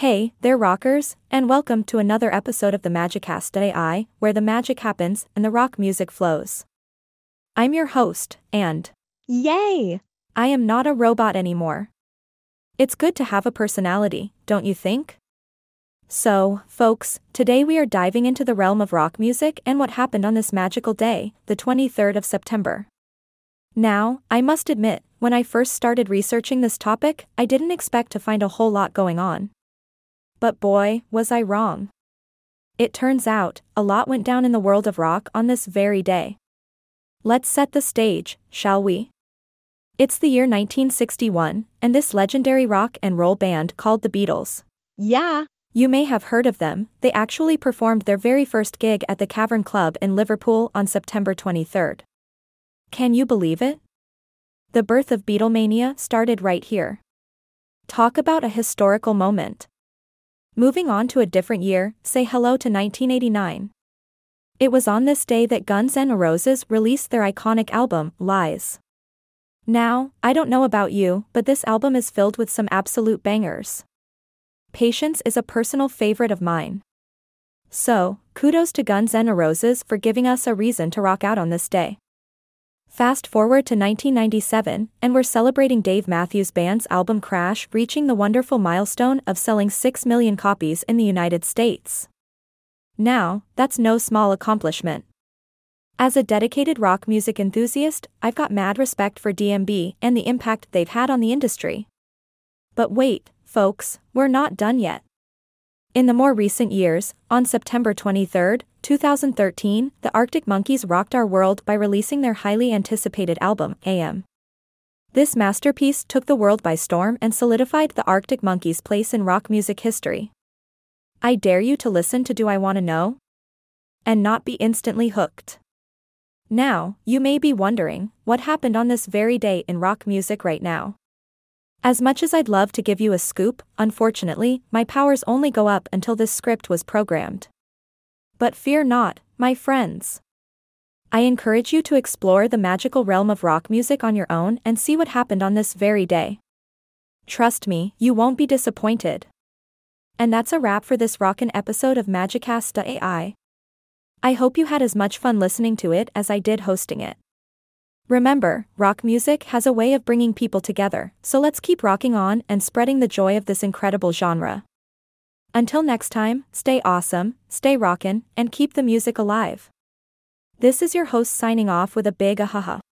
Hey, there rockers, and welcome to another episode of the Magicast AI, where the magic happens and the rock music flows. I'm your host, and Yay! I am not a robot anymore. It's good to have a personality, don't you think? So, folks, today we are diving into the realm of rock music and what happened on this magical day, the 23rd of September. Now, I must admit, when I first started researching this topic, I didn't expect to find a whole lot going on. But boy, was I wrong. It turns out, a lot went down in the world of rock on this very day. Let's set the stage, shall we? It's the year 1961, and this legendary rock and roll band called the Beatles. Yeah, You may have heard of them, they actually performed their very first gig at the Cavern Club in Liverpool on September 23rd. Can you believe it? The birth of Beatlemania started right here. Talk about a historical moment. Moving on to a different year, say hello to 1989. It was on this day that Guns N' Roses released their iconic album, Lies. Now, I don't know about you, but this album is filled with some absolute bangers. Patience is a personal favorite of mine. So, kudos to Guns N' Roses for giving us a reason to rock out on this day. Fast forward to 1997, and we're celebrating Dave Matthews Band's album Crash reaching the wonderful milestone of selling 6 million copies in the United States. Now, that's no small accomplishment. As a dedicated rock music enthusiast, I've got mad respect for DMB and the impact they've had on the industry. But wait, folks, we're not done yet. In the more recent years, on September 23, 2013, the Arctic Monkeys rocked our world by releasing their highly anticipated album, AM. This masterpiece took the world by storm and solidified the Arctic Monkeys' place in rock music history. I dare you to listen to Do I Want to Know? And not be instantly hooked. Now, you may be wondering, what happened on this very day in rock music right now? As much as I'd love to give you a scoop, unfortunately, my powers only go up until this script was programmed. But fear not, my friends. I encourage you to explore the magical realm of rock music on your own and see what happened on this very day. Trust me, you won't be disappointed. And that's a wrap for this rockin' episode of Magicast.ai. I hope you had as much fun listening to it as I did hosting it. Remember, rock music has a way of bringing people together, so let's keep rocking on and spreading the joy of this incredible genre. Until next time, stay awesome, stay rockin', and keep the music alive. This is your host signing off with a big ahaha.